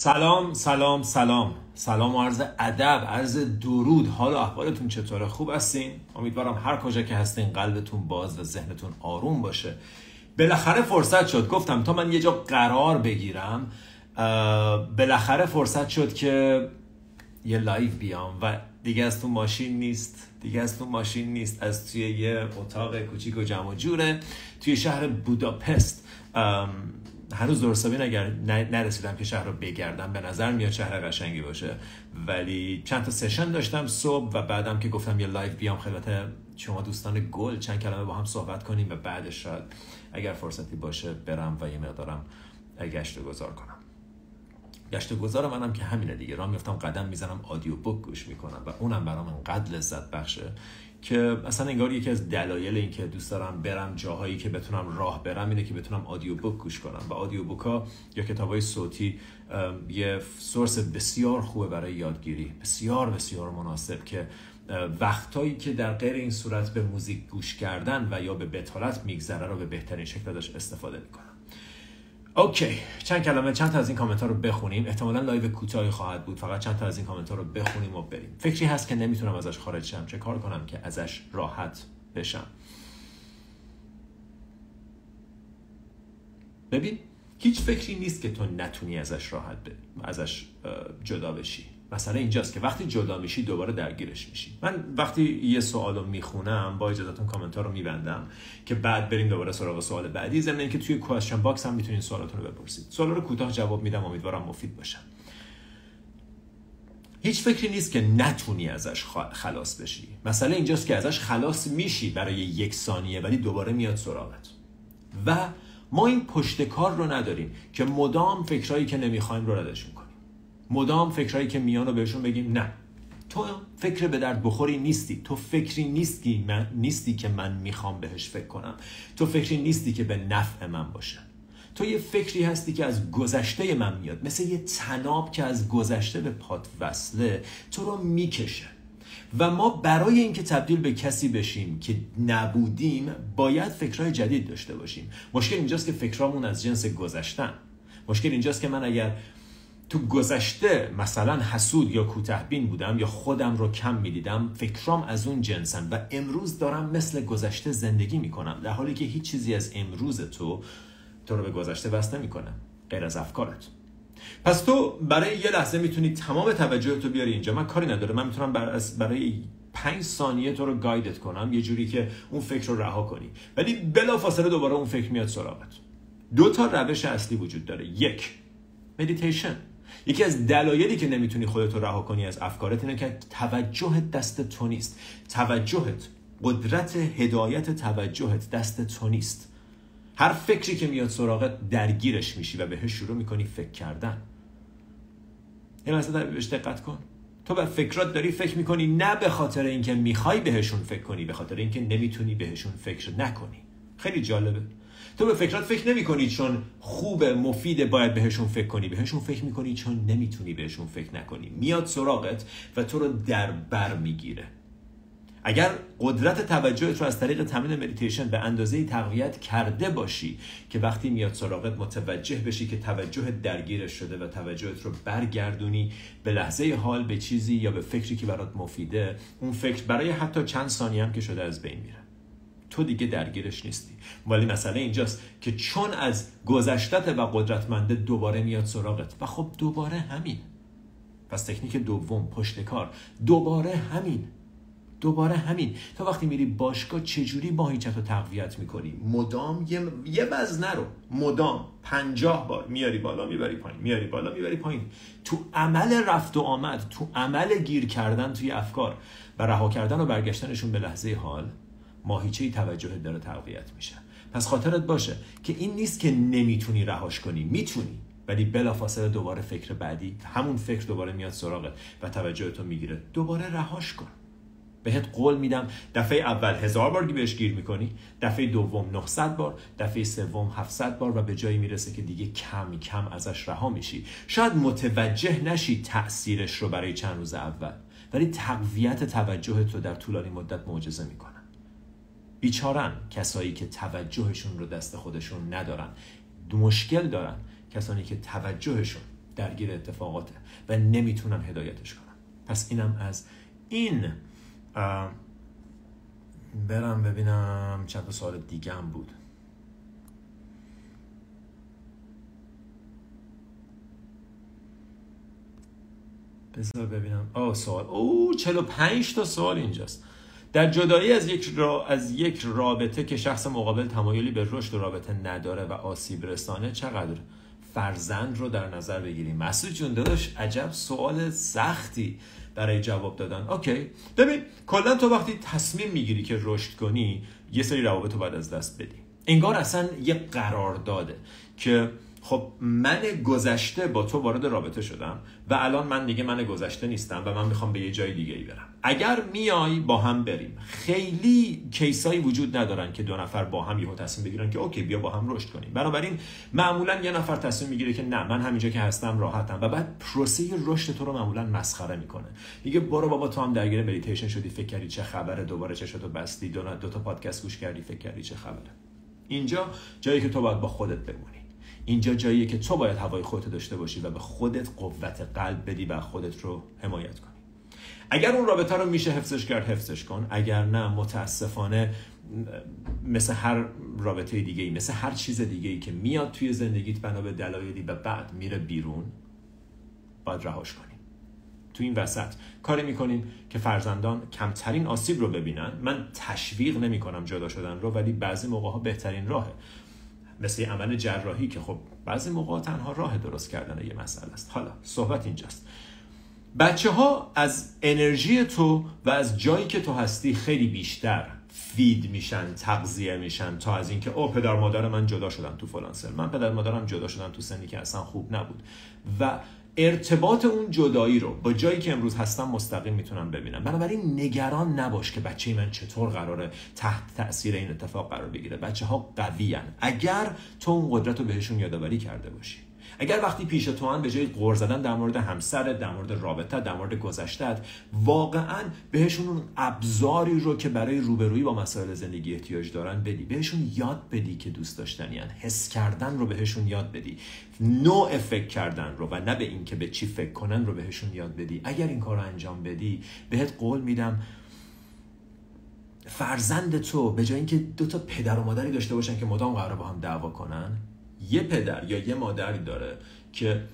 سلام سلام سلام. سلام و عرض ادب عرض درود. حال احوالتون چطوره؟ خوب هستین؟ امیدوارم هر کجا که هستین قلبتون باز و ذهنتون آروم باشه. بالاخره فرصت شد. گفتم تا من یه جا قرار بگیرم بالاخره فرصت شد که یه live بیام و دیگه از تو ماشین نیست. دیگه از تو ماشین نیست. از توی یه اتاق کوچیک و جمع جوره. توی شهر بوداپست. هنوز درست اگر نرسیدم که شهر رو بگردم. به نظر میاد شهر قشنگی باشه. ولی چند تا session داشتم صبح و بعدم که گفتم یه live بیام خدمت شما دوستان گل چند کلمه با هم صحبت کنیم و بعدش شاید اگر فرصتی باشه برم و یه مقدارم گشت گذار کنم. گشت گذار منم که همینه دیگه. راه میفتم قدم می‌زنم audiobook گوش می‌کنم و اونم برام انقدر لذت بخشه که اصلا انگار یکی از دلایل این که دوست دارم برم جاهایی که بتونم راه برم اینه که بتونم audiobook گوش کنم. و audiobook ها یا کتاب های صوتی یه source بسیار خوبه برای یادگیری بسیار بسیار مناسب که وقتایی که در غیر این صورت به موزیک گوش کردن و یا به بطالت میگذره رو به بهترین شکل ازش استفاده می‌کنم. okay چند کلمه چند تا از این کامنت ها رو بخونیم؟ احتمالا live کوتاهی خواهد بود. فقط چند تا از این کامنت ها رو بخونیم و بریم. فکری هست که نمی‌تونم ازش خارج شم. چه کار کنم که ازش راحت بشم؟ ببین هیچ فکری نیست که تو نتونی ازش راحت ب... ازش جدا بشی. مسئله اینجاست که وقتی جدا میشی دوباره درگیرش میشی. من وقتی یه سوال رو می‌خونم با اجازهتون کامنت رو میبندم که بعد بریم دوباره سراغ سوال بعدی. ضمن اینکه توی question box هم می‌تونین سوالاتون رو بپرسید. سوال رو کوتاه جواب میدم امیدوارم مفید باشم هیچ فکری نیست که نتونی ازش خلاص بشی. مسئله اینجاست که ازش خلاص میشی برای یک ثانیه ولی دوباره میاد سراغت. و ما این پشتکار رو نداریم که مدام فکرایی که نمی‌خوایم رو کنیم مدام فکرایی که میان رو بهشون بگیم نه. تو فکر به درد بخوری نیستی. تو فکری نیستی من نیستی که من می‌خوام بهش فکر کنم. تو فکری نیستی که به نفع من باشه. تو یه فکری هستی که از گذشته من میاد. مثل یه تناب که از گذشته به پات وصله تو رو می‌کشه. و ما برای اینکه تبدیل به کسی بشیم که نبودیم باید فکرهای جدید داشته باشیم. مشکل اینجاست که فکرامون از جنس گذشتن. مشکل اینجاست که من اگر تو گذشته مثلا حسود یا کوتهبین بودم یا خودم رو کم می‌دیدم فکرام از اون جنسن و امروز دارم مثل گذشته زندگی می‌کنم در حالی که هیچ چیزی از امروز تو تو رو به گذشته وصل نمی‌کنه غیر از افکارت. پس تو برای یه لحظه می‌تونی تمام توجه تو بیاری اینجا. من کاری نداره من می‌تونم برای پنج ثانیه تو رو guide ت کنم یه جوری که اون فکر رو رها کنی. ولی بلافاصله دوباره اون فکر میاد سراغت. دو تا روش اصلی وجود داره. یک مدیتیشن یکی از دلایلی که نمی‌تونی خودت رها کنی از افکارت اینه که توجهت دست تو نیست. توجهت قدرت هدایت توجهت دست تو نیست. هر فکری که میاد سراغت درگیرش میشی و بهش شروع می‌کنی فکر کردن. این مسئله بهش دقت کن. تو به فکرات داری فکر می‌کنی نه به خاطر اینکه می‌خوای بهشون فکر کنی به خاطر اینکه نمی‌تونی بهشون فکر نکنی. خیلی جالبه. تو به فکرات فکر نمی کنی چون خوب مفید باید بهشون فکر کنی. بهشون فکر می‌کنی چون نمی‌تونی بهشون فکر نکنی. میاد سراغت و تو رو در بر می‌گیره. اگر قدرت توجهت رو از طریق تمرین مدیتیشن به اندازه تقویت کرده باشی که وقتی میاد سراغت متوجه بشی که توجهت درگیرش شده و توجهت رو برگردونی به لحظه حال به چیزی یا به فکری که برات مفیده اون فکر برای حتی چند ثانیه هم که شده از بین میره. تو دیگه درگیرش نیستی. ولی مسئله اینجاست که چون از گذشتت و قدرتمنده دوباره میاد سراغت. و خب دوباره همین. پس تکنیک دوم پشت کار. دوباره همین. دوباره همین. تا وقتی میری باشگاه چجوری ماهیچت رو تقویت می‌کنی مدام یه, یه وزنه رو. مدام. پنجاه بار. میاری بالا می‌بری پایین. میاری بالا می‌بری پایین. تو عمل رفت و آمد تو عمل گیر کردن توی افکار و رها کردن و برگشتنشون به لحظه حال ماهیچه توجه داره تقویت میشه. پس خاطرت باشه که این نیست که نمی‌تونی رهاش کنی. می‌تونی ولی بلافاصله دوباره فکر بعدی همون فکر دوباره میاد سراغت و توجه تو می‌گیره. دوباره رهاش کن. بهت قول میدم دفعه اول هزار بار بهش گیر می‌کنی دفعه دوم 900 بار دفعه سوم 700 بار و به جایی می‌رسه که دیگه کم کم ازش رها میشی. شاید متوجه نشی تاثیرش رو برای چند روز اول ولی تقویت توجه تو در طولانی مدت معجزه می‌کنن بیچارن کسایی که توجهشون رو دست خودشون ندارن. مشکل دارن کسانی که توجهشون درگیر اتفاقاته و نمی‌تونم هدایتش کنم پس اینم از این برم ببینم چند سال دیگه هم بود. بذار ببینم. آه سوال. او 45 تا سوال اینجاست. در جدایی از یک را... از یک رابطه که شخص مقابل تمایلی به رشد رابطه نداره و آسیب رسانه چقدر فرزند رو در نظر بگیریم؟ مسعود جون داداش عجب سوال سختی برای جواب دادن. اوکی. ببین کلا تو وقتی تصمیم می‌گیری که رشد کنی یه سری روابط رو باید از دست بدی. انگار اصلا یه قرار داده که خب من گذشته با تو وارد رابطه شدم و الان من دیگه من گذشته نیستم و من می‌خوام به یه جای دیگه ای برم. اگر میای با هم بریم. خیلی case ایی وجود ندارن که دو نفر با هم یهو تصمیم بگیرن که okay بیا با هم رشد کنیم. بنابراین معمولا یه نفر تصمیم می‌گیره که نه من همینجا که هستم راحتم. و بعد پروسه رشد تو رو معمولا مسخره می‌کنه. میگه برو بابا تو هم درگیر مدیتیشن شدی فکر کردی چه خبره دوباره چشاتو بستی دو, دو تا پادکست گوش کردی فکر کردی چه خبره. اینجا جایی که تو باید با خودت بمونی. اینجا جاییه که تو باید هوای خودت داشته باشی و به خودت قوت قلب بدی و خودت رو حمایت کنی. اگر اون رابطه رو میشه حفظش کرد حفظش کن. اگر نه متاسفانه مثل هر رابطه دیگه ای مثل هر چیز دیگه ای که میاد توی زندگیت بنا به دلایلی و بعد میره بیرون باید رهاش کنی. تو این وسط کاری می‌کنیم که فرزندان کمترین آسیب رو ببینن. من تشویق نمی‌کنم جدا شدن رو ولی بعضی موقع ها بهترین راهه. مثل عمل جراحی که خب بعضی موقع تنها راه درست کردن یه مسئله است. حالا صحبت اینجاست. بچه ها از انرژی تو و از جایی که تو هستی خیلی بیشتر فید میشن تغذیه میشن تا از اینکه او پدر مادر من جدا شدن تو فلان سن. من پدر مادرم جدا شدن تو سنی که اصلا خوب نبود. و ارتباط اون جدایی رو با جایی که امروز هستم مستقیم می‌تونم ببینم. بنابراین نگران نباش که بچه من چطور قراره تحت تاثیر این اتفاق قرار بگیره. بچه ها قوی اگر تو اون قدرت رو بهشون یادآوری کرده باشی. اگر وقتی پیش تو به جای غور زدن در مورد همسرت در مورد رابطه در مورد گذشتت واقعا بهشون اون ابزاری رو که برای روبرویی با مسائل زندگی احتیاج دارن بدی. بهشون یاد بدی که دوست داشتنیان حس کردن رو بهشون یاد بدی. نوع فکر کردن رو و نه به اینکه به چی فکر کنن رو بهشون یاد بدی. اگر این کار رو انجام بدی بهت قول میدم فرزند تو به جای اینکه دو تا پدر و مادری داشته باشن که مدام قرار با هم دعوا کنن یه پدر یا یه مادری داره که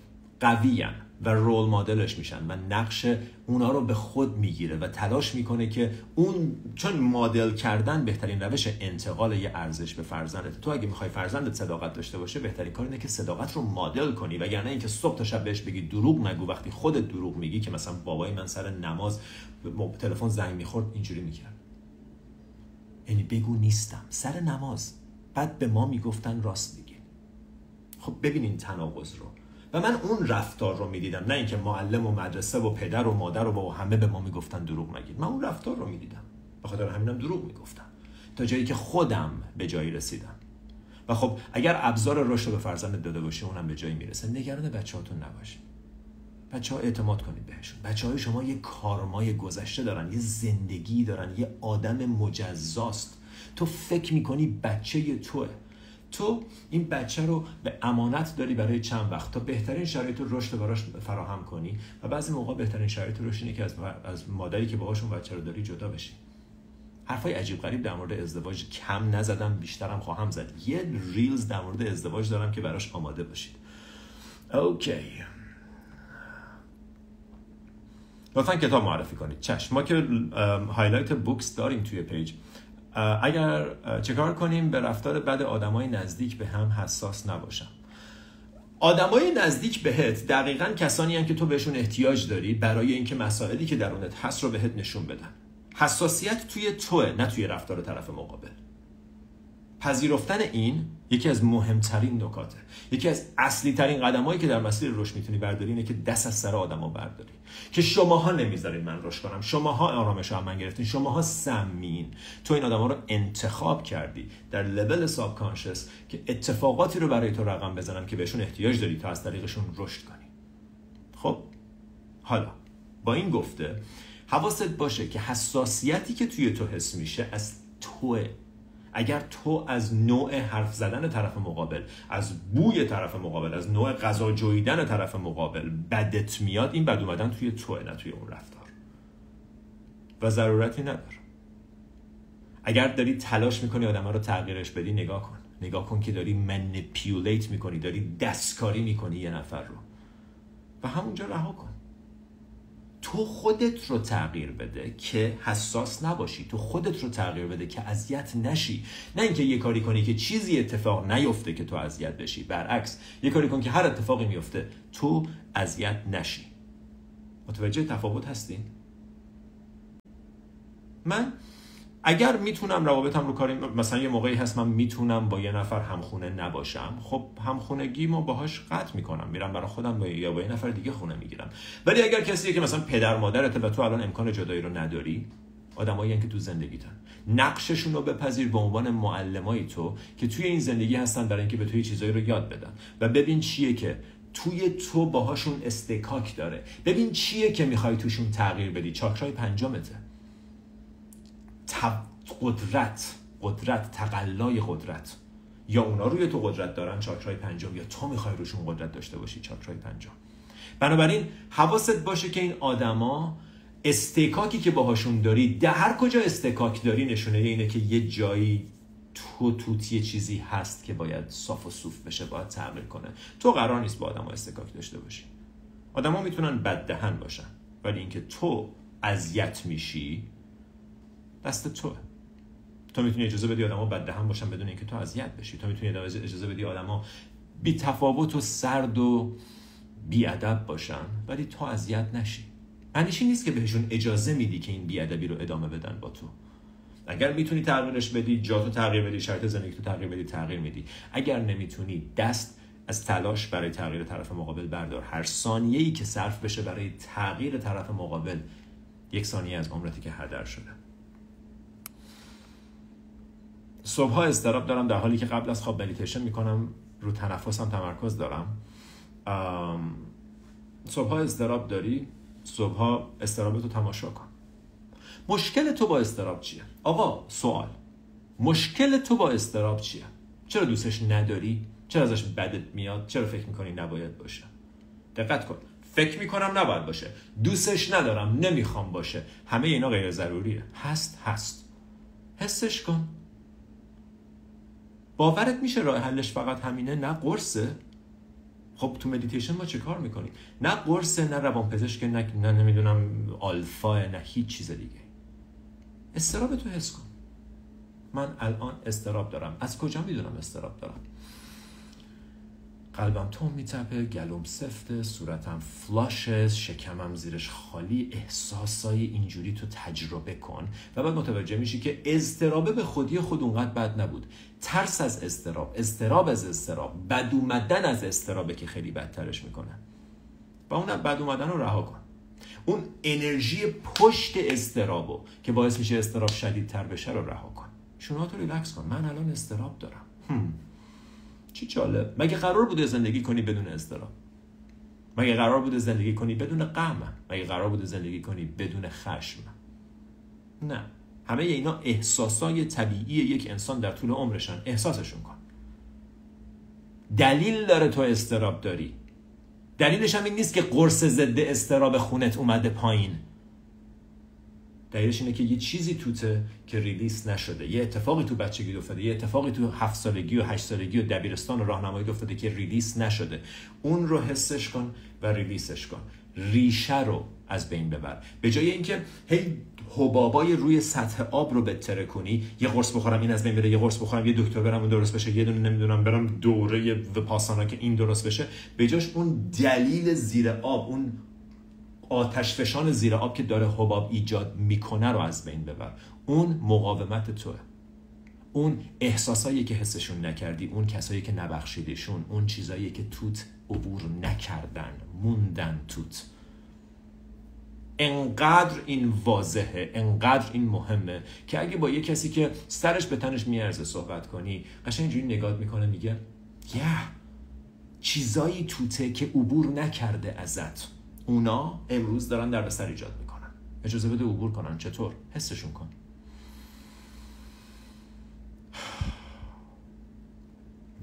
قویان و رول مدلش میشن و نقش اونا رو به خود می‌گیره و تلاش می‌کنه که اون چون مدل کردن بهترین روش انتقال یه ارزش به فرزندت. تو اگه می‌خوای فرزندت صداقت داشته باشه بهترین کار اینه که صداقت رو مدل کنی وگرنه اینکه صبح تا شب بهش بگی دروغ نگو. وقتی خودت دروغ میگی که مثلا بابای من سر نماز تلفن زنگ می‌خورد اینجوری می‌کرد. یعنی بگو نیستم. سر نماز. بعد به ما می‌گفتن راست میگی. خب ببینین تناقض رو. و من اون رفتار رو می‌دیدم نه اینکه معلم و مدرسه و پدر و مادر و همه به ما می‌گفتن دروغ نگید. من اون رفتار رو می‌دیدم. به خاطر همینم دروغ می‌گفتم تا جایی که خودم به جایی رسیدم. و خب اگر ابزار رشد به فرزند داده باشی اونم به جایی می‌رسه. نگران بچه‌هاتون نباشید. بچه ها اعتماد کنید بهشون. بچه های شما یه کارمای گذشته دارن یه زندگی دارن یه آدم مجزاست. تو فکر می‌کنی بچه توه. تو این بچه رو به امانت داری برای چند وقت تا بهترین شرایط رشد براش فراهم کنی و بعضی موقع بهترین شرایط رشد اینه که از, از مادری که باهاشون بچه رو داری جدا بشی. حرفای عجیب غریب در مورد ازدواج کم نزدم بیشترم خواهم زد. یه ریلز در مورد ازدواج دارم که براش آماده باشید. okay. لطفا کتاب معرفی کنید. چشم. ما که highlight books داریم توی page. اگر چکار کنیم به رفتار بد آدمای نزدیک بهم حساس نباشم. آدمای نزدیک بهت دقیقا کسانی هم که تو بهشون احتیاج داری برای اینکه مسائلی که درونت هست رو بهت نشون بدن. حساسیت توی توئه نه توی رفتار طرف مقابل. پذیرفتن این یکی از مهمترین نکاته. یکی از اصلی ترین قدمایی که در مسیر رشد می‌تونی برداری اینه که دست از سر آدما برداری. که شماها نمی‌ذارید من رشد کنم. شماها آرامش هم من گرفتین. شماها سمین. تو این آدما رو انتخاب کردی در لول ساب کانشس که اتفاقاتی رو برای تو رقم بزنم که بهشون احتیاج داری تا از طریقشون رشد کنی. خب؟ حالا با این گفته حواست باشه که حساسیتی که توی تو حس میشه از توه. اگر تو از نوع حرف زدن طرف مقابل از بوی طرف مقابل از نوع غذا جویدن طرف مقابل بدت میاد این بد اومدن توی توه نه توی اون رفتار. و ضرورتی نداره. اگر داری تلاش می‌کنی آدم رو تغییرش بدی نگاه کن. نگاه کن که داری منپیولیت می‌کنی داری دستکاری می‌کنی یه نفر رو. و همونجا رها کن. تو خودت رو تغییر بده که حساس نباشی. تو خودت رو تغییر بده که اذیت نشی. نه اینکه یه کاری کنی که چیزی اتفاق نیفته که تو اذیت بشی. برعکس یه کاری کن که هر اتفاقی میفته تو اذیت نشی. متوجه تفاوت هستین؟ من اگر می‌تونم روابطم رو کاری مثلا یه موقعی هست من می‌تونم با یه نفر همخونه نباشم خب همخونگی ما باهاش قطع می‌کنم میرم برای خودم با یا با یه نفر دیگه خونه می‌گیرم. ولی اگر کسی که مثلا پدر مادرته و تو الان امکان جدایی رو نداری آدمایی که تو زندگیتن. نقششون رو بپذیر به عنوان معلمای تو که توی این زندگی هستن برای اینکه به توی چیزایی رو یاد بدن. و ببین چیه که توی تو باهاشون استکاک داره. ببین چیه که می‌خوای توشون تغییر بدی. چاکرای پنجمته. قدرت قدرت تقلای قدرت. یا اونا روی تو قدرت دارن چاکرای پنجم یا تو می‌خوای روشون قدرت داشته باشی چاکرای پنجم. بنابراین حواست باشه که این آدما استکاکی که باهاشون داری در هر کجا استکاک داری نشونه اینه که یه جایی تو توت یه چیزی هست که باید صاف و صوف بشه باید تغییر کنه. تو قرار نیست با آدما استکاک داشته باشی. آدما می‌تونن بد دهن باشن ولی اینکه تو اذیت میشی دست توه. تو می‌تونی اجازه بدی آدما بد هم باشن بدون اینکه تو اذیت بشی. تو می‌تونی اجازه بدی آدما بی تفاوت و سرد و بی ادب باشن ولی تو اذیت نشی. معنیش نیست که بهشون اجازه میدی که این ادبی رو ادامه بدن با تو. اگر می‌تونی تغییرش بدی جا تو تغییر بدی شرط زندگی تو تغییر بدی تغییر میدی. اگر نمی‌تونی دست از تلاش برای تغییر طرف مقابل بردار. هر ثانیه ای که صرف بشه برای تغییر طرف مقابل یک ثانیه از عمرتی که هدر شده. صبحها استراب دارم در حالی که قبل از خواب مدیتیشن می‌کنم رو تنفسم تمرکز دارم. صبحها استراب داری صبحها استراب تو تماشا کن. مشکل تو با استراب چیه؟ آقا سوال. مشکل تو با استراب چیه؟ چرا دوستش نداری؟ چرا ازش بدت میاد؟ چرا فکر می‌کنی نباید باشه؟ دقت کن. فکر می‌کنم نباید باشه. دوستش ندارم. نمی‌خوام باشه. همه اینا غیر ضروریه هست هست. حسش کن. باورت میشه راه حلش فقط همینه؟ نه قرصه. خب تو مدیتیشن ما چه کار می‌کنیم؟ نه قرصه نه روان پزشک نه, نه نمی‌دونم آلفا نه هیچ چیز دیگه. اضطرابتو حس کن. من الان اضطراب دارم. از کجا می‌دونم اضطراب دارم؟ قلبم تند میتپه گلوم سفته صورتم flush ه شکمم زیرش خالی. احساسای اینجوری تو تجربه کن و بعد متوجه میشی که اضطرابه به خودی خود اونقدر بد نبود. ترس از استراب استراب از استراب بد اومدن از استرابه که خیلی بدترش می‌کنه. و اون بد اومدن رو رها کن. اون انرژی پشت استرابو که باعث میشه استراب شدیدتر بشه رو رها کن. شما تو ریلکس کن. من الان استراب دارم. چی جالب؟ مگه قرار بوده زندگی کنی بدون استراب مگه قرار بوده زندگی کنی بدون غم؟ مگه قرار بوده زندگی کنی بدون خشم؟ نه. همه اینا احساسای طبیعی یک انسان در طول عمرشن احساسشون کن. دلیل داره تو استراب داری. دلیلش هم این نیست که قرص ضد استراب خونت اومده پایین. دلیلش اینه که یه چیزی توته که ریلیس نشده. یه اتفاقی تو بچگی افتاده. یه اتفاقی تو هفت سالگی و هشت سالگی و دبیرستان و راهنمایی افتاده که ریلیس نشده. اون رو حسش کن و ریلیسش کن. ریشه رو از بین ببر. به جای اینکه هی حبابای روی سطح آب رو بتره کنی یه قرص بخورم این از بین بره یه قرص بخورم یه دکتر برم اون درست بشه یه دونه نمی‌دونم برم دوره وپاسانا که این درست بشه. به جاش اون دلیل زیر آب اون آتش فشان زیر آب که داره حباب ایجاد می‌کنه رو از بین ببر. اون مقاومت توه. اون احساسایی که حسشون نکردی اون کسایی که نبخشیدشون اون چیزایی که توت عبور نکردن موندن توت. انقدر این واضحه انقدر این مهمه که اگه با یه کسی که سرش به تنش میارزه صحبت کنی قشنگ اینجوری نگاه می‌کنه میگه یه چیزایی توته که عبور نکرده ازت. اونا امروز دارن دردسر ایجاد می‌کنن. اجازه بده عبور کنن. چطور؟ حسشون کن.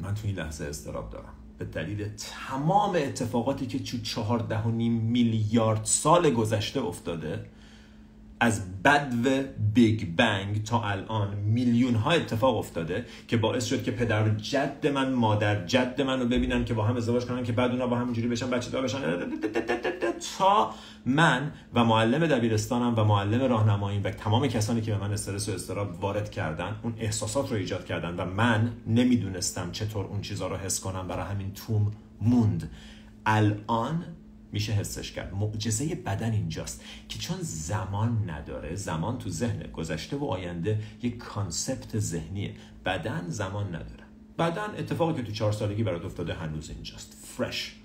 من تو این لحظه اضطراب دارم. به دلیل تمام اتفاقاتی که تو چهارده و نیم میلیارد سال گذشته افتاده از بدو Big Bang تا الان میلیون ها اتفاق افتاده که باعث شد که پدر جد من مادر جد من رو ببینن که با هم ازدواج کنن که بعد اونا با همونجوری بشن بچه دار بشن. تا من و معلم دبیرستانم و معلم راهنمایی و تمام کسانی که به من استرس و اضطراب وارد کردن اون احساسات رو ایجاد کردن و من نمی‌دونستم چطور اون چیزها رو حس کنم برای همین توم موند. الان میشه حسش کرد. معجزه بدن اینجاست که چون زمان نداره زمان تو ذهن گذشته و آینده یک کانسپت ذهنیه. بدن زمان نداره. بدن اتفاقی که تو چهار سالگی برات افتاده هنوز اینجاست. فرش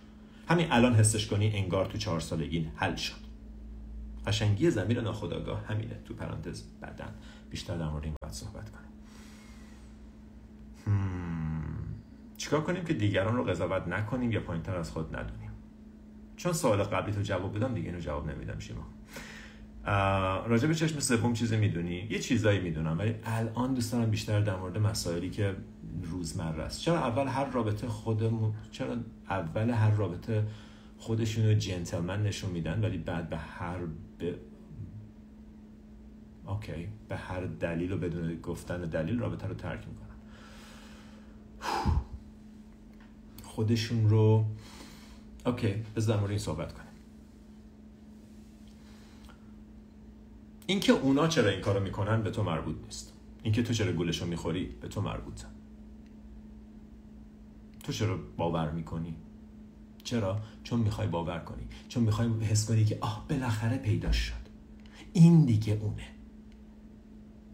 همین الان حسش کنی انگار تو چهار سالگی حل شد. قشنگی زمین ناخداگاه همینه. تو پرانتز بدن. بیشتر در مورد این باید صحبت کنیم. چیکار کنیم که دیگران رو قضاوت نکنیم یا پایینتر از خود ندونیم؟ چون سوال قبلی تو جواب بدم دیگه اینو جواب نمیدم شیما. راجع به چشم سوم چیزی می‌دونی؟ یه چیزایی می‌دونم ولی الان دوست دارم بیشتر در مورد مسائلی که روزمره است. چرا اول هر رابطه خودمون چرا اول هر رابطه خودشون رو جنتلمن نشون میدن ولی بعد به هر به اوکی به هر دلیل و بدون گفتن دلیل رابطه رو ترک می‌کنن. خودشون رو اوکی بذار مورد این صحبت کنیم. اینکه اونا چرا این کارو می‌کنن به تو مربوط نیست. اینکه تو چرا گولشو می‌خوری به تو مربوطه. تو چرا باور می‌کنی؟ چرا؟ چون می‌خوای باور کنی. چون می‌خوای حس کنی که آه بالاخره پیدا شد. این دیگه اونه.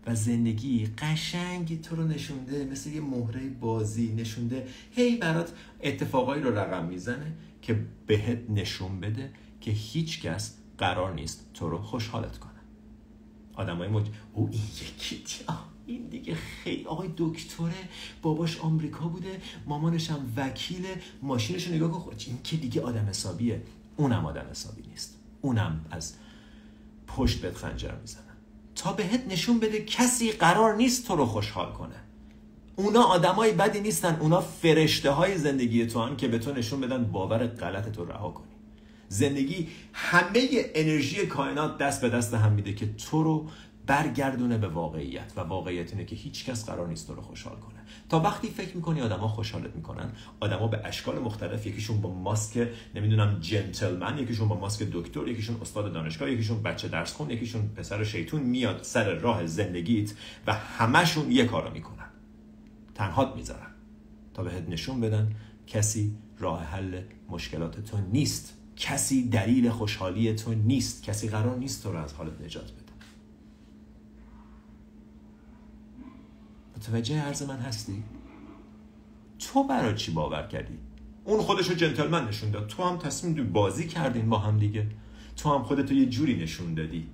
و زندگی قشنگی تو رو نشونده مثل یه مهره بازی نشونده. هی برات اتفاقایی رو رقم می‌زنه. که بهت نشون بده که هیچ کس قرار نیست تو رو خوشحالت کنه. آدم های مج... او این یکی این دیگه خیلی آقای دکتره باباش آمریکا بوده مامانش هم وکیل ماشینش نگاه کن خود این که دیگه آدم حسابیه. اونم آدم حسابی نیست. اونم از پشت بهت خنجر می‌زنن تا بهت نشون بده کسی قرار نیست تو رو خوشحال کنه. اونا آدمای بدی نیستن. اونا فرشته های زندگی تو هم که به تو نشون بدن باور غلط تو رها کنی. زندگی همه انرژی کائنات دست به دست هم میده که تو رو برگردونه به واقعیت و واقعیت اینه که هیچ کس قرار نیست تو رو خوشحال کنه. تا وقتی فکر می‌کنی آدما خوشحالت می‌کنن آدما به اشکال مختلف یکیشون با ماسک نمی‌دونم جنتلمن یکیشون با ماسک دکتر یکیشون استاد دانشگاه یکیشون بچه درس خون یکیشون پسر شیطون میاد سر راه زندگیت و همشون یه کارو می‌کنن. تنهات می‌ذارن. تا بهت نشون بدن کسی راه حل مشکلات تو نیست. کسی دلیل خوشحالی تو نیست. کسی قرار نیست تو رو از حالت نجات بده. متوجه عرض من هستی؟ تو برای چی باور کردی؟ اون خودش رو جنتلمن نشون داد. تو هم تصمیم بازی کردین با هم دیگه. تو هم خودتو یه جوری نشون دادی.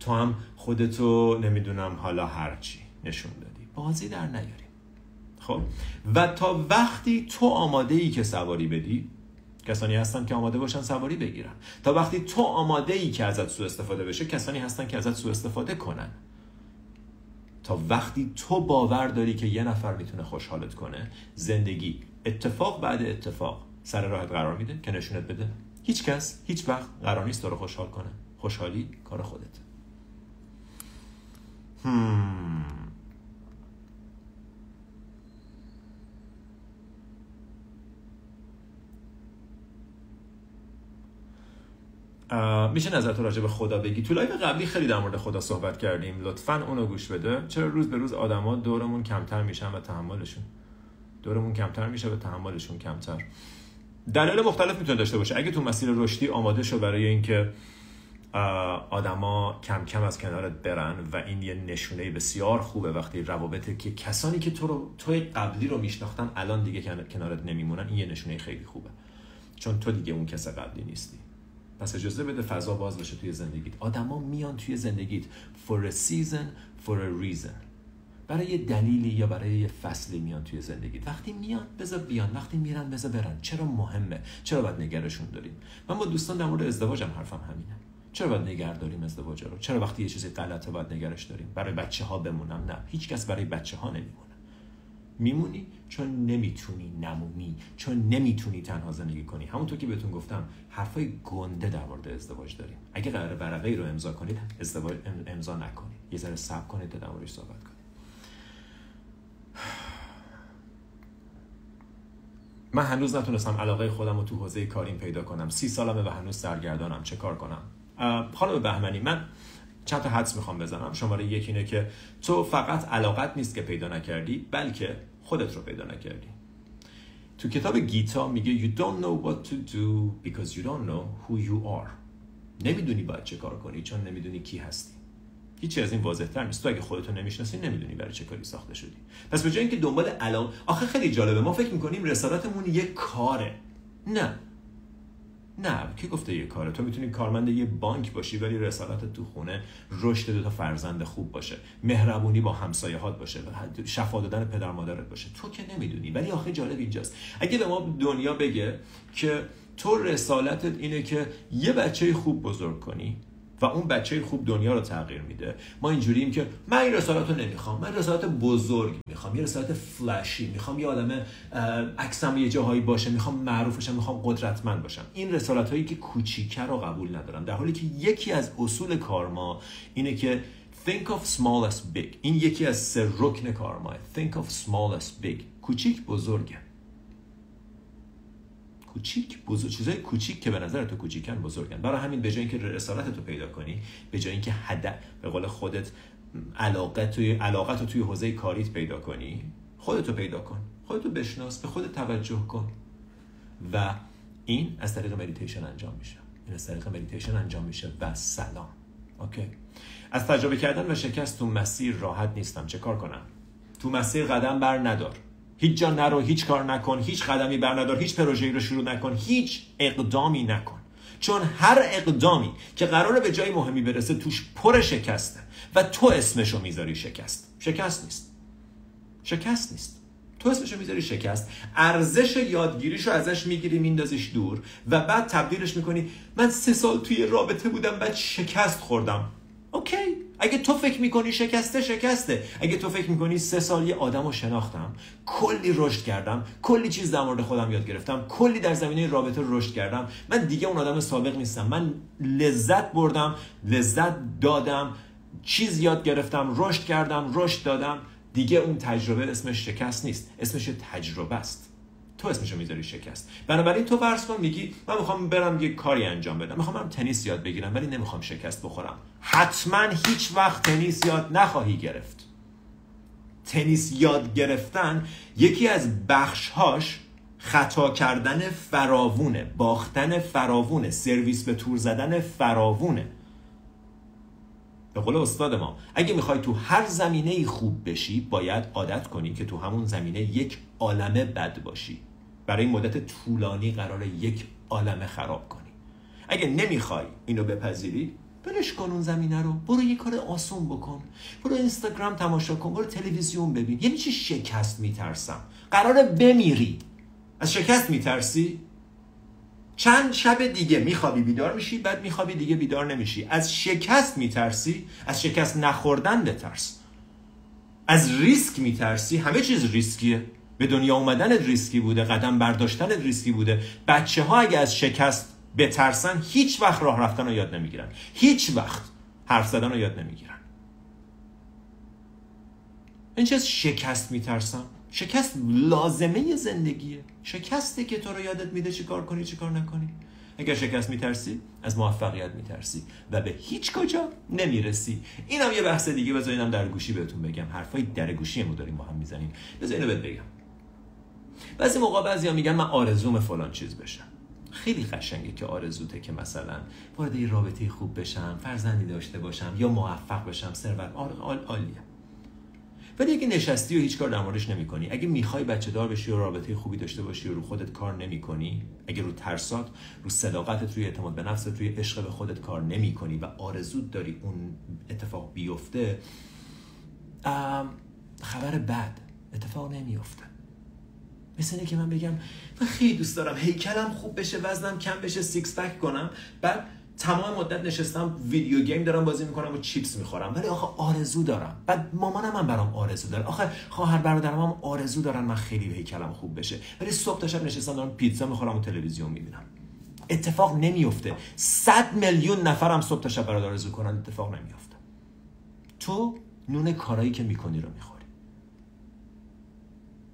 تو هم خودتو نمی‌دونم حالا هرچی نشون دادی. بازی در نیاریم. خب. و تا وقتی تو آماده ای که سواری بدی کسانی هستن که آماده باشن سواری بگیرن. تا وقتی تو آماده ای که ازت سوء استفاده بشه کسانی هستن که ازت سوء استفاده کنن. تا وقتی تو باور داری که یه نفر می‌تونه خوشحالت کنه زندگی اتفاق بعد اتفاق سر راهت قرار میده که نشونت بده. هیچ کس هیچ وقت قرار نیست تو رو خوشحال کنه. خوشحالی کار خودت. Hmm. میشه نظرتو راجع به خدا بگی؟ تو live قبلی خیلی در مورد خدا صحبت کردیم. لطفا اونو گوش بده. چرا روز به روز آدما دورمون کمتر میشن و تحملشون؟ دورمون کمتر میشه و تحملشون کمتر. دلایل مختلف می‌تونه داشته باشه. اگه تو مسیر رشدی آماده شو برای اینکه آدما کم کم از کنارت برن و این یه نشونه بسیار خوبه وقتی روابط که کسانی که تو رو توی قبلی رو میشناختن الان دیگه کنارت نمیمونن. این یه نشونه خیلی خوبه. چون تو دیگه اون کس قبلی نیستی. پس اجازه بده فضا باز بشه توی زندگیت. آدما میان توی زندگیت for a season for a reason. برای یه دلیلی یا برای یه فصلی میان توی زندگیت. وقتی میان بذار بیان. وقتی میرن بذار برن. چرا مهمه؟ چرا باید نگرشون داریم؟ من با دوستان در مورد ازدواجم حرفم همینه. چرا باید نگر داریم ازدواج رو؟ چرا وقتی یه چیزی غلطه باید نگرش داریم؟ برای بچه ها بمونم؟ نه. هیچ کس برای بچه ها نمیمونه. میمونی چون نمی‌تونی نمونی چون نمی‌تونی تنها زندگی کنی. همونطور که بهتون گفتم حرفای گنده در مورد ازدواج داریم. اگه قرار ورقه ای رو امضا کنید ازدواج امضا نکنید. یه ذره صبر کنید تا در موردش صحبت کنید. من هنوز نتونستم علاقه خودم رو تو حوزه کاریم پیدا کنم. سی سالمه و هنوز سرگردانم. چه کار کنم؟ خانم بهمنی من چند تا حدس می‌خوام بزنم. شماره یک اینه که تو فقط علاقت نیست که پیدا نکردی بلکه خودت رو پیدا نکردی. تو کتاب گیتا میگه you don't know what to do because you don't know who you are. نمی‌دونی باید چه کار کنی چون نمی‌دونی کی هستی. هیچی از این واضح تر نیست. تو اگه خودتو نمی‌شناسی نمی‌دونی برای چه کاری ساخته شدی. پس به جای اینکه دنبال علاقه آخه خیلی جالبه. ما فکر می‌کنیم رسالتمون یه کاره. نه. نه کی گفته یه کاره؟ تو می‌تونی کارمند یه بانک باشی ولی رسالت تو خونه رشد دو تا فرزند خوب باشه مهربونی با همسایه هات باشه شفا دادن پدر مادرت باشه. تو که نمی‌دونی ولی آخه جالب اینجاست. اگه به ما دنیا بگه که تو رسالتت اینه که یه بچه خوب بزرگ کنی و اون بچه خوب دنیا رو تغییر میده. ما اینجوریم که من این رسالت رو نمی‌خوام. من رسالت بزرگ می‌خوام. یه رسالت فلشی می‌خوام یه آدم عکسم یه جاهایی باشه. می‌خوام معروف باشم می‌خوام قدرتمند باشم. این رسالت هایی که کوچیکه رو قبول ندارم. در حالی که یکی از اصول کارما اینه که think of small as big. این یکی از سه رکن کارما think of small as big. کوچیک بزرگه. کوچیک بزرگ چیزای کوچیک که به نظر تو کوچیکن بزرگن برای همین به جای اینکه رسالت تو پیدا کنی به جای اینکه هدف به قول خودت علاقه توی علاقت رو توی حوزه کاریت پیدا کنی خودتو پیدا کن. خودتو بشناس به خودت توجه کن. و این از طریق مدیتیشن انجام میشه. این از طریق مدیتیشن انجام میشه و سلام. Okay از تجربه کردن و شکست تو مسیر راحت نیستم. چه کار کنم؟ تو مسیر قدم بر ندار. هیچ جا نرو هیچ کار نکن هیچ قدمی بردار هیچ پروژه‌ای رو شروع نکن هیچ اقدامی نکن. چون هر اقدامی که قراره به جای مهمی برسه توش پر شکسته و تو اسمشو می‌ذاری شکست. شکست نیست. شکست نیست. تو اسمشو می‌ذاری شکست. ارزش یادگیریشو ازش می‌گیری میندازیش دور و بعد تبدیلش می‌کنی. من سه سال توی رابطه بودم بعد شکست خوردم. اوکی. اگه تو فکر می‌کنی شکسته شکسته. اگه تو فکر می‌کنی سه سال یه آدم رو شناختم کلی رشد کردم کلی چیز در مورد خودم یاد گرفتم کلی در زمینه رابطه رشد کردم. من دیگه اون آدم سابق نیستم. من لذت بردم لذت دادم چیز یاد گرفتم رشد کردم رشد دادم. دیگه اون تجربه اسمش شکست نیست. اسمش تجربه است. تو اسمشو می‌ذاری شکست. بنابراین تو فرض کن میگی من می‌خوام برم یه کاری انجام بدم. می‌خوام برم تنیس یاد بگیرم ولی نمی‌خوام شکست بخورم. حتما هیچ وقت تنیس یاد نخواهی گرفت. تنیس یاد گرفتن یکی از بخشهاش خطا کردن فراوونه باختن فراوونه سرویس به تور زدن فراوونه. به قول استاد ما اگه می‌خوای تو هر زمینه خوب بشی باید عادت کنی که تو همون زمینه یک عالمه بد باشی. برای مدت طولانی قرار یک عالمه خراب کنی. اگه نمی‌خوای اینو بپذیری برش کن اون زمینه رو. برو یه کار آسون بکن. برو اینستاگرام تماشا کن. برو تلویزیون ببین. یعنی چی شکست میترسم؟ قراره بمیری. از شکست میترسی؟ چند شب دیگه میخوابی بیدار میشی بعد میخوابی دیگه بیدار نمیشی. از شکست میترسی از شکست نخوردن بترس. از ریسک میترسی. همه چیز ریسکیه. به دنیا اومدن ریسکی بوده قدم برداشتن ریسکی بوده. بچه ها اگه از شکست بترسن هیچ وقت راه رفتن رو یاد نمی‌گیرن. هیچ وقت حرف زدن رو یاد نمی‌گیرن. این چه از شکست میترسم. شکست لازمه زندگیه. شکسته که تو رو یادت میده چی کار کنی چی کار نکنی. اگر شکست میترسی از موفقیت میترسی و به هیچ کجا نمی‌رسی. اینم یه بحث دیگه بذار در گوشی بهتون بگم. حرفای در گوشی ما داریم با هم می‌زنیم. بذار اینو بهت بگم. بعضی موقع بعضیا میگن من آرزوم فلان چیز بشم. خیلی قشنگه که آرزوته که مثلا وارد یه رابطه خوب بشم فرزندی داشته باشم یا موفق بشم ثروت. عالیه. ولی اگه نشستی و هیچ کار در موردش نمی‌کنی اگه می‌خوای بچه دار بشی و رابطه خوبی داشته باشی و رو خودت کار نمی‌کنی اگه رو ترسات رو صداقتت روی اعتماد به نفست روی عشق به خودت کار نمی‌کنی و آرزود داری اون اتفاق بیفته خبر بد اتفاق نمیفته مثل اینه که من بگم من خیلی دوست دارم هیکلم خوب بشه وزنم کم بشه six pack کنم. بعد تمام مدت نشستم video game دارم بازی می‌کنم و چیپس می‌خورم. ولی آخه آرزو دارم. بعد مامانم هم برام آرزو داره. آخه خواهر برادرم هم آرزو دارن من خیلی هیکلم خوب بشه. ولی صبح تا شب نشستم دارم پیتزا می‌خورم و تلویزیون می‌بینم. اتفاق نمیفته صد میلیون نفرم صبح تا شب برات آرزو کنن اتفاق نمیفته تو نون کارایی که می‌کنی رو می‌خوری.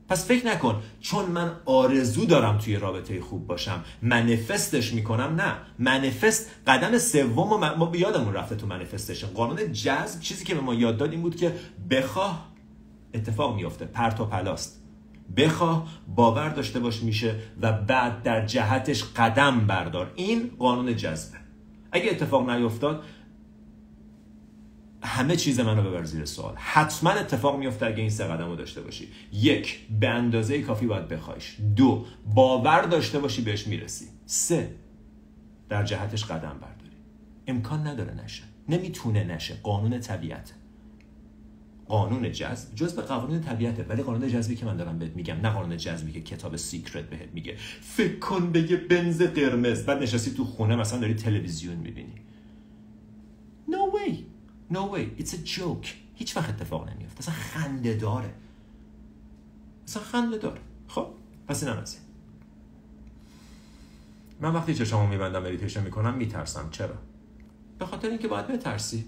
پس فکر نکن چون من آرزو دارم توی رابطه خوب باشم منفستش می‌کنم نه. منفست قدم سوم و ما یادمون رفته تو منفستشن. قانون جذب چیزی که به ما یاد داد این بود که بخواه اتفاق میفته پرت و پلاست بخواه باور داشته باش میشه و بعد در جهتش قدم بردار. این قانون جذبه. اگه اتفاق نیفتاد همه چیز منو ببر زیر سوال. حتما اتفاق میفته اگه این سه قدم رو داشته باشی. یک به اندازه کافی باید بخوایش. دو باور داشته باشی بهش می‌رسی. سه در جهتش قدم برداری. امکان نداره نشه. نمی‌تونه نشه. قانون طبیعت قانون جذب جزو قانون طبیعته. ولی قانون جذبی که من دارم بهت میگم نه قانون جذبی که کتاب Secret بهت میگه. فکر کن به یه بنز قرمز. بعد نشستی تو خونه مثلا داری تلویزیون می‌بینی. No way. No way. It's a joke. هیچ وقت اتفاق نمیفته. اصلا خنده داره. اصلا خنده داره. خب پس اینم از این. من وقتی چشامو میبندم مدیتیشن می‌کنم میترسم چرا؟ به خاطر اینکه باید بترسی.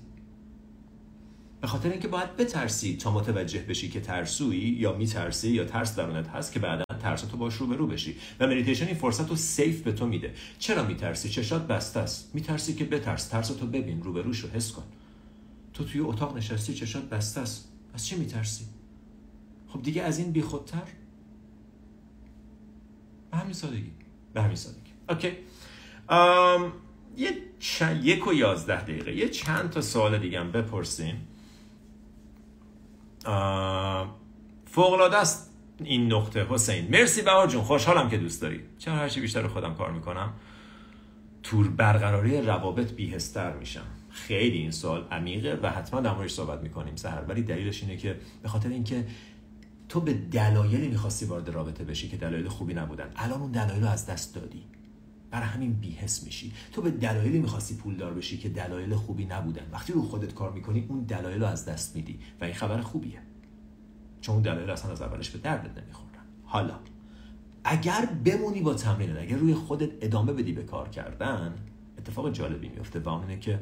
به خاطر اینکه باید بترسی تا متوجه بشی که ترسویی یا میترسی یا ترس درونت هست که بعدا ترستو باهاش رو به رو بشی و مدیتیشن این فرصت رو safe به تو میده چرا میترسی چشات بسته است میترسی که بترس ترستو ببین رو به روش رو حس کن تو توی اتاق نشستی چشات بسته است. از چی میترسی؟ خب دیگه از این بیخودتر؟ به همین سادگی. به همین سادگی. اوکی. ام... یه چند... یک و یازده دقیقه. یه چند تا سوال دیگه هم بپرسیم. فوقلاده است این نقطه حسین. مرسی بهار جون خوشحالم که دوست داری. چرا هرچی بیشتر خودم کار می‌کنم؟ تور برقراری روابط بیهستر میشم. خیلی این سوال عمیقه و حتما در موردش صحبت می‌کنیم سهر. ولی دلیلش اینه که به خاطر اینکه تو به دلایلی می‌خواستی وارد رابطه بشی که دلایل خوبی نبودن الان اون دلایل رو از دست دادی. برای همین بیهس میشی. تو به دلایلی می‌خواستی پولدار بشی که دلایل خوبی نبودن. وقتی رو خودت کار می‌کنی اون دلایل رو از دست میدی و این خبر خوبیه. چون اون دلایل اصلا از اولش به دردت نمی‌خورن. حالا اگر بمونی با تمرین اگر روی خودت ادامه بدی به کار کردن اتفاق جالبی میفته و اون که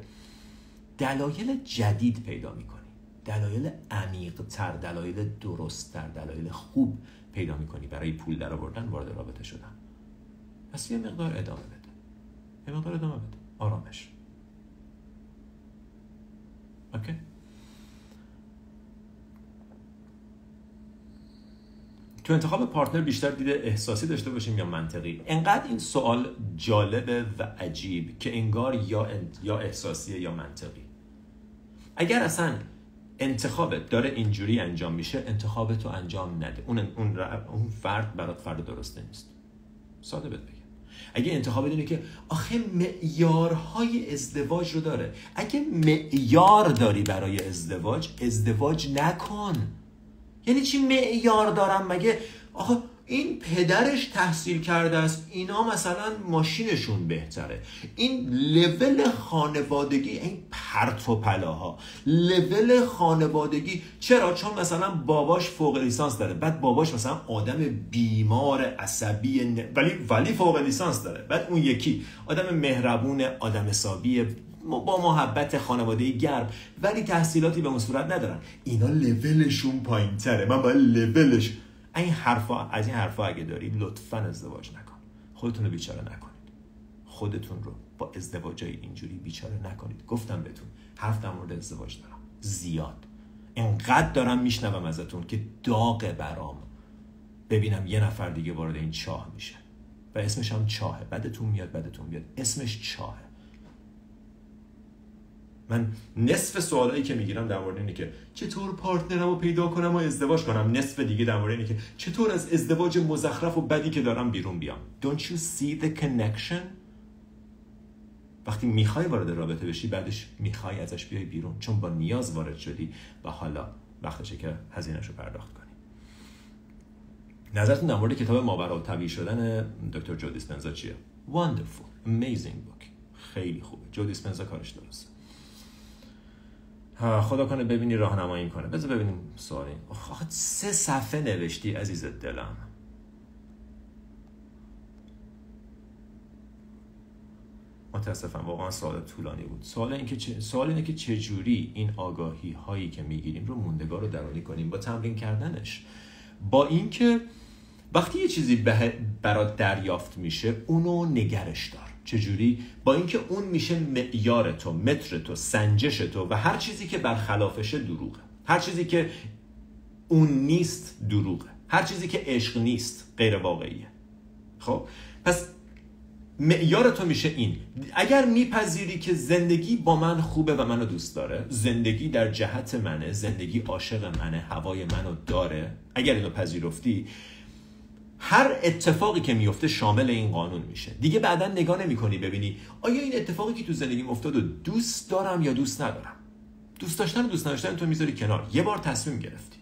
دلایل جدید پیدا می‌کنی. دلایل عمیق تر دلایل درست تر دلایل خوب پیدا می‌کنی برای پول در آوردن وارد رابطه شدن. پس یه مقدار ادامه بده. یه مقدار ادامه بده. آرامش. اوکی؟ تو انتخاب پارتنر بیشتر دیده احساسی داشته باشیم یا منطقی؟ انقدر این سوال جالبه و عجیب که انگار یا, یا احساسیه یا منطقی. اگر اصلا انتخابت داره اینجوری انجام میشه انتخابت رو انجام نده. اون, اون, اون فرد برات فرد درسته نیست. ساده بهت بگم. اگه انتخاب اینه که آخه معیارهای ازدواج رو داره. اگه معیار داری برای ازدواج ازدواج نکن. یعنی چی معیار دارم؟ مگه آخه این پدرش تحصیل کرده است اینا مثلا ماشینشون بهتره. این لول خانوادگی این پرت و پلاها. لول خانوادگی چرا؟ چون مثلا باباش فوق لیسانس داره. بعد باباش مثلا آدم بیمار عصبی ولی ولی فوق لیسانس داره. بعد اون یکی آدم مهربون آدم حسابی با محبت خانواده گرم ولی تحصیلاتی به اون ندارن. اینا لولشون پایین تره من باید لولش این حرفا از این حرفا اگه دارید لطفا ازدواج نکن. خودتون رو بیچاره نکنید. خودتون رو با ازدواجای اینجوری بیچاره نکنید. گفتم بهتون حرف در مورد ازدواج دارم. زیاد. انقدر دارم میشنوم ازتون که داغ برام. ببینم یه نفر دیگه وارد این چاه میشه. و اسمش هم چاهه. بدتون میاد بدتون میاد. اسمش چاهه. من نصف سوالایی که می‌گیرم در مورد اینه که چطور پارتنرم رو پیدا کنم و ازدواج کنم. نصف دیگه در مورد اینه که چطور از ازدواج مزخرف و بدی که دارم بیرون بیام. Don't you see the connection? وقتی می‌خوای وارد رابطه بشی بعدش می‌خوای ازش بیای بیرون. چون با نیاز وارد شدی و حالا وقتشه که هزینهش رو پرداخت کنی. نظرتون در مورد کتاب ماورا طبیعی شدن دکتر جو دیسپنزا چیه؟ Wonderful, amazing book. خیلی خوبه. جو دیسپنزا کارش درسته. خدا کنه ببینی راهنمایی کنه بذار ببینیم سوالی. آخه سه صفحه نوشتی عزیز دلم. متاسفم واقعا سوال طولانی بود. سوال این که چه... سوال اینه که چجوری این آگاهی هایی که می‌گیریم رو موندگار رو درونی کنیم؟ با تمرین کردنش. با اینکه وقتی یه چیزی برات دریافت میشه اونو نگرش دار. چجوری؟ با اینکه اون میشه معیار تو متر تو سنجش تو و هر چیزی که برخلافشه دروغه. هر چیزی که اون نیست دروغه. هر چیزی که عشق نیست غیر واقعیه. خب؟ پس معیار تو میشه این. اگر میپذیری که زندگی با من خوبه و منو دوست داره زندگی در جهت منه زندگی عاشق منه هوای منو داره اگر اینو پذیرفتی هر اتفاقی که میفته شامل این قانون میشه. دیگه بعدا نگاه نمی کنی ببینی آیا این اتفاقی که تو زندگی افتاد و دوست دارم یا دوست ندارم؟ دوست داشتن و دوست نداشتن تو می‌ذاری کنار. یه بار تصمیم گرفتی.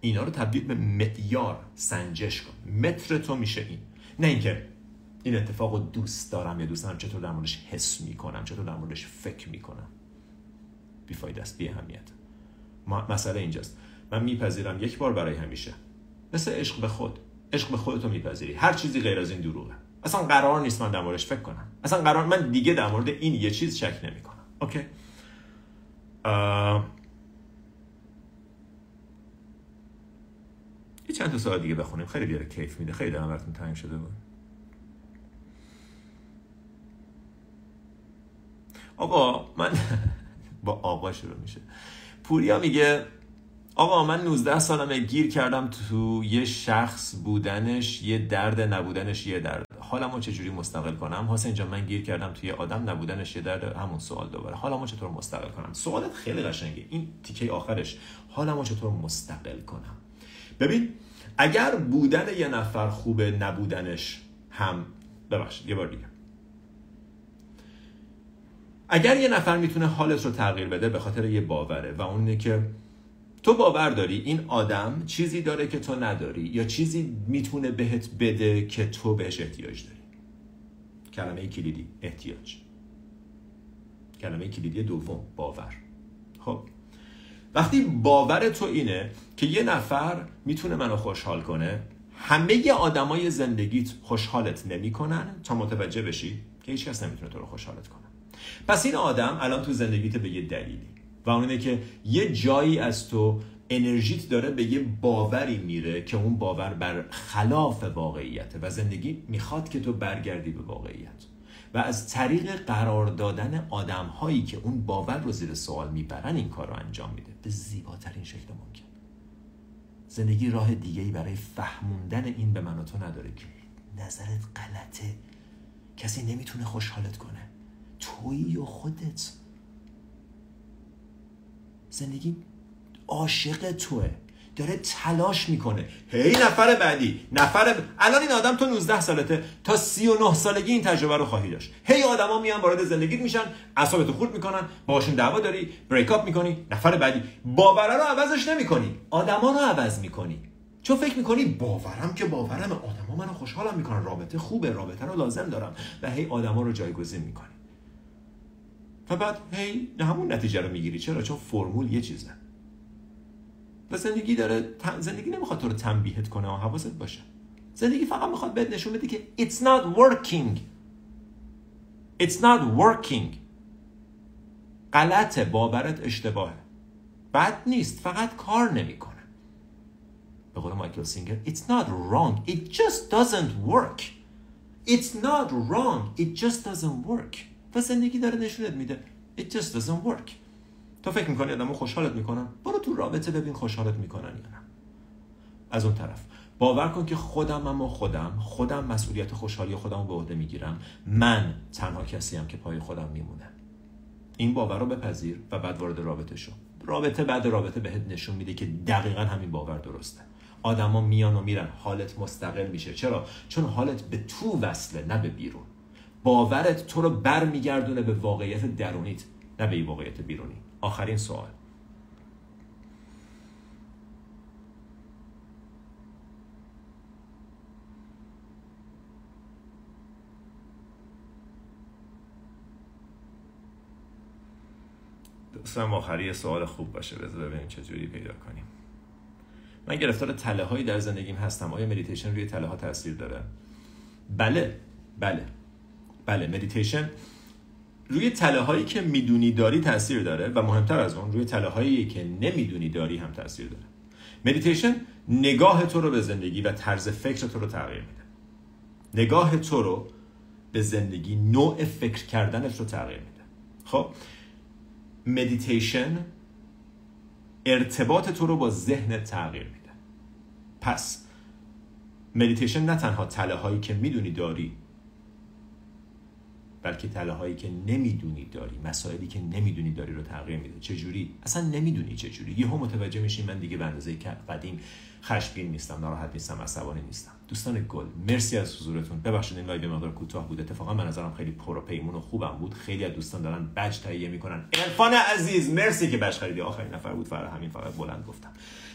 اینا رو تبدیل به معیار سنجش کن. متر تو میشه این. نه اینکه این اتفاق رو دوست دارم یا دوست دارم چطور در موردش حس می‌کنم چطور در موردش فکر می‌کنم. بیفاید است بی اهمیت. مسئله اینجاست. من میپذیرم یک بار برای همیشه. مثل عشق به خود. عشق به خودتو میپذیری. هر چیزی غیر از این دروغه. اصلا قرار نیست من در موردش فکر کنم. اصلا قرار من دیگه در مورد این یه چیز شک نمی‌کنم. اوکی؟ یه چند تا سوال دیگه بخونیم. خیلی بیاره کیف میده. خیلی دارم براتون تنگ شده بود. آقا من با آقا شروع میشه. پوریا میگه آقا من 19 سالمه گیر کردم تو یه شخص بودنش یه درد نبودنش یه درد. حالمو چجوری مستقل کنم؟ حسین اینجا من گیر کردم توی آدم نبودنش یه درد همون سوال دوباره. حالمو چطور مستقل کنم؟ سوالت خیلی قشنگه. این تیکه آخرش. حالمو چطور مستقل کنم؟ ببین اگر بودن یه نفر خوبه نبودنش هم ببخشید یه بار دیگه. اگر یه نفر می‌تونه حالت رو تغییر بده به خاطر یه باوره و اون که تو باور داری این آدم چیزی داره که تو نداری یا چیزی می‌تونه بهت بده که تو بهش احتیاج داری؟ کلمه کلیدی احتیاج. کلمه کلیدی دوم باور. خب وقتی باور تو اینه که یه نفر می‌تونه منو خوشحال کنه همه آدمای زندگیت خوشحالت نمی‌کنن تا متوجه بشی که هیچ کس نمی‌تونه تو رو خوشحالت کنه. پس این آدم الان تو زندگیت به یه دلیلی. و اون که یه جایی از تو انرژیت داره به یه باوری میره که اون باور بر خلاف واقعیته و زندگی می‌خواد که تو برگردی به واقعیت. و از طریق قرار دادن آدم هایی که اون باور رو زیر سوال می‌برن این کار رو انجام میده. به زیباترین شکل ممکن. زندگی راه دیگه ای برای فهموندن این به من و تو نداره که نظرت غلطه. کسی نمی‌تونه خوشحالت کنه. تویی و خودت. زندگی عاشق توه. داره تلاش می‌کنه. هی نفر بعدی نفر الان این آدم تو 19 سالته. تا 39 سالگی این تجربه رو خواهی داشت. هی آدما میان وارد زندگیت میشن اعصابتو خورد می‌کنن باشون دعوا داری بریک اپ می‌کنی نفر بعدی. باوره رو عوضش نمی‌کنی. آدما رو عوض می‌کنی. چون فکر می‌کنی باورم که باورم آدما منو خوشحالم می‌کنن. رابطه خوبه رابطه رو لازم دارم. و هی آدما رو جایگزین می‌کنی. بعد هی همون نتیجه رو می‌گیری. چرا؟ چون فرمول یه چیزه. و زندگی داره زندگی نمی‌خواد تو رو تنبیهت کنه و حواست باشه. زندگی فقط می‌خواد بهت نشون بده که it's not working. It's not working. غلطه باورت اشتباهه. بد نیست فقط کار نمی‌کنه. به قول مایکل سینگر it's not wrong. It just doesn't work. It's not wrong. It just doesn't work. و زندگی داره نشونت میده. It just doesn't work. تو فکر می‌کنی آدمو خوشحالت می‌کنن؟ برو تو رابطه ببین خوشحالت می‌کنن یا نه. از اون طرف باور کن که خودم اما خودم خودم مسئولیت خوشحالی خودم به عهده می‌گیرم. من تنها کسی هم که پای خودم میمونه. این باور رو بپذیر و بعد وارد رابطه شو رابطه بعد رابطه بهت نشون میده که دقیقا همین باور درسته. آدما میان و میرن. حالت مستقل میشه. چرا؟ چون حالت به تو وصله نه به بیرون. باورت تو رو برمیگردونه به واقعیت درونیت نه به واقعیت بیرونی. آخرین سوال. دوستم آخری سوال خوب باشه. بذار ببینیم چه جوری پیدا کنیم. من گرفتار تله هایی در زندگیم هستم. آیا مدیتیشن روی تله ها تاثیر داره؟ بله. بله. بله مدیتیشن روی تله هایی که می‌دونی داری تاثیر داره و مهمتر از اون روی تله هایی که نمی‌دونی داری هم تاثیر داره. مدیتیشن نگاه تو رو به زندگی و طرز فکر تو رو تغییر میده. نگاه تو رو به زندگی نوع فکر کردنت رو تغییر میده. خب؟ مدیتیشن ارتباط تو رو با ذهن تغییر میده. پس مدیتیشن نه تنها تله هایی که می‌دونی داری بلکه تله هایی که نمی‌دونی داری مسائلی که نمی‌دونی داری رو تغییر میده. چجوری؟ اصلا نمی‌دونی چجوری. یهو متوجه میشی من دیگه به اندازه قدیم خشمگین نیستم ناراحت نیستم عصبانی نیستم. دوستان گل مرسی از حضورتون. ببخشید این live مقدار کوتاه بود. اتفاقا من نظرم خیلی پر و پیمون و خوبم بود. خیلی از دوستان دارن بج تهیه می‌کنن. عرفان عزیز مرسی که بج خریدی. آخرین نفر بود. فرا همین فقط بلند گفتم.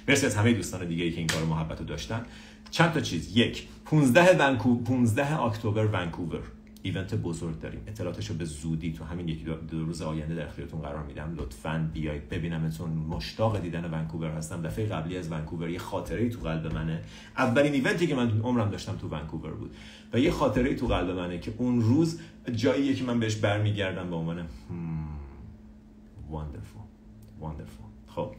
مرسی از همه دوستان دیگه ای که این کارو محبت رو داشتن. چند تا چیز. یک 15 ونکو 15 اکتبر ونکوور. ایونت بزرگ داریم اطلاعاتش رو به زودی تو همین یکی دو روز آینده در اختیارتون قرار میدم. لطفا بیایید ببینمتون مشتاق دیدن ونکوور هستم. دفعه قبلی از ونکوور یه خاطره تو قلب منه. اولین ایونتی که من عمرم داشتم تو ونکوور بود و یه خاطره تو قلب منه که اون روز جاییه که من بهش برمیگردم به عنوان wonderful wonderful. خب.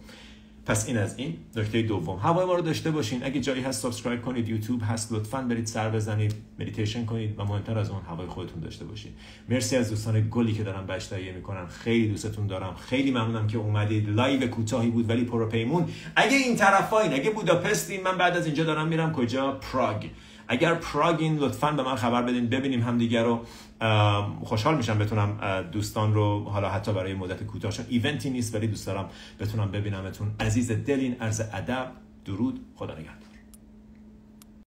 پس این از این. نکته دوم. هوای ما رو داشته باشین. اگه جایی هست subscribe کنید. یوتیوب هست. لطفا برید سر بزنید. مدیتیشن کنید و مهمتر از اون هوای خودتون داشته باشین. مرسی از دوستان گلی که دارن بچ تهیه می‌کنن. خیلی دوستتون دارم. خیلی ممنونم که اومدید. live کوتاهی بود ولی پر پیمون. اگه این طرفاین اگه بوداپستین من بعد از اینجا دارم میرم. کجا؟ پراگ. اگر پراگین لطفا به من خبر بدین. ببینیم همدیگه رو. خوشحال میشم بتونم دوستان رو حالا حتی برای مدت کوتاه ایونتی نیست ولی دوست دارم بتونم ببینمتون. عزیز دلین عرض ادب درود خدا نگهدار.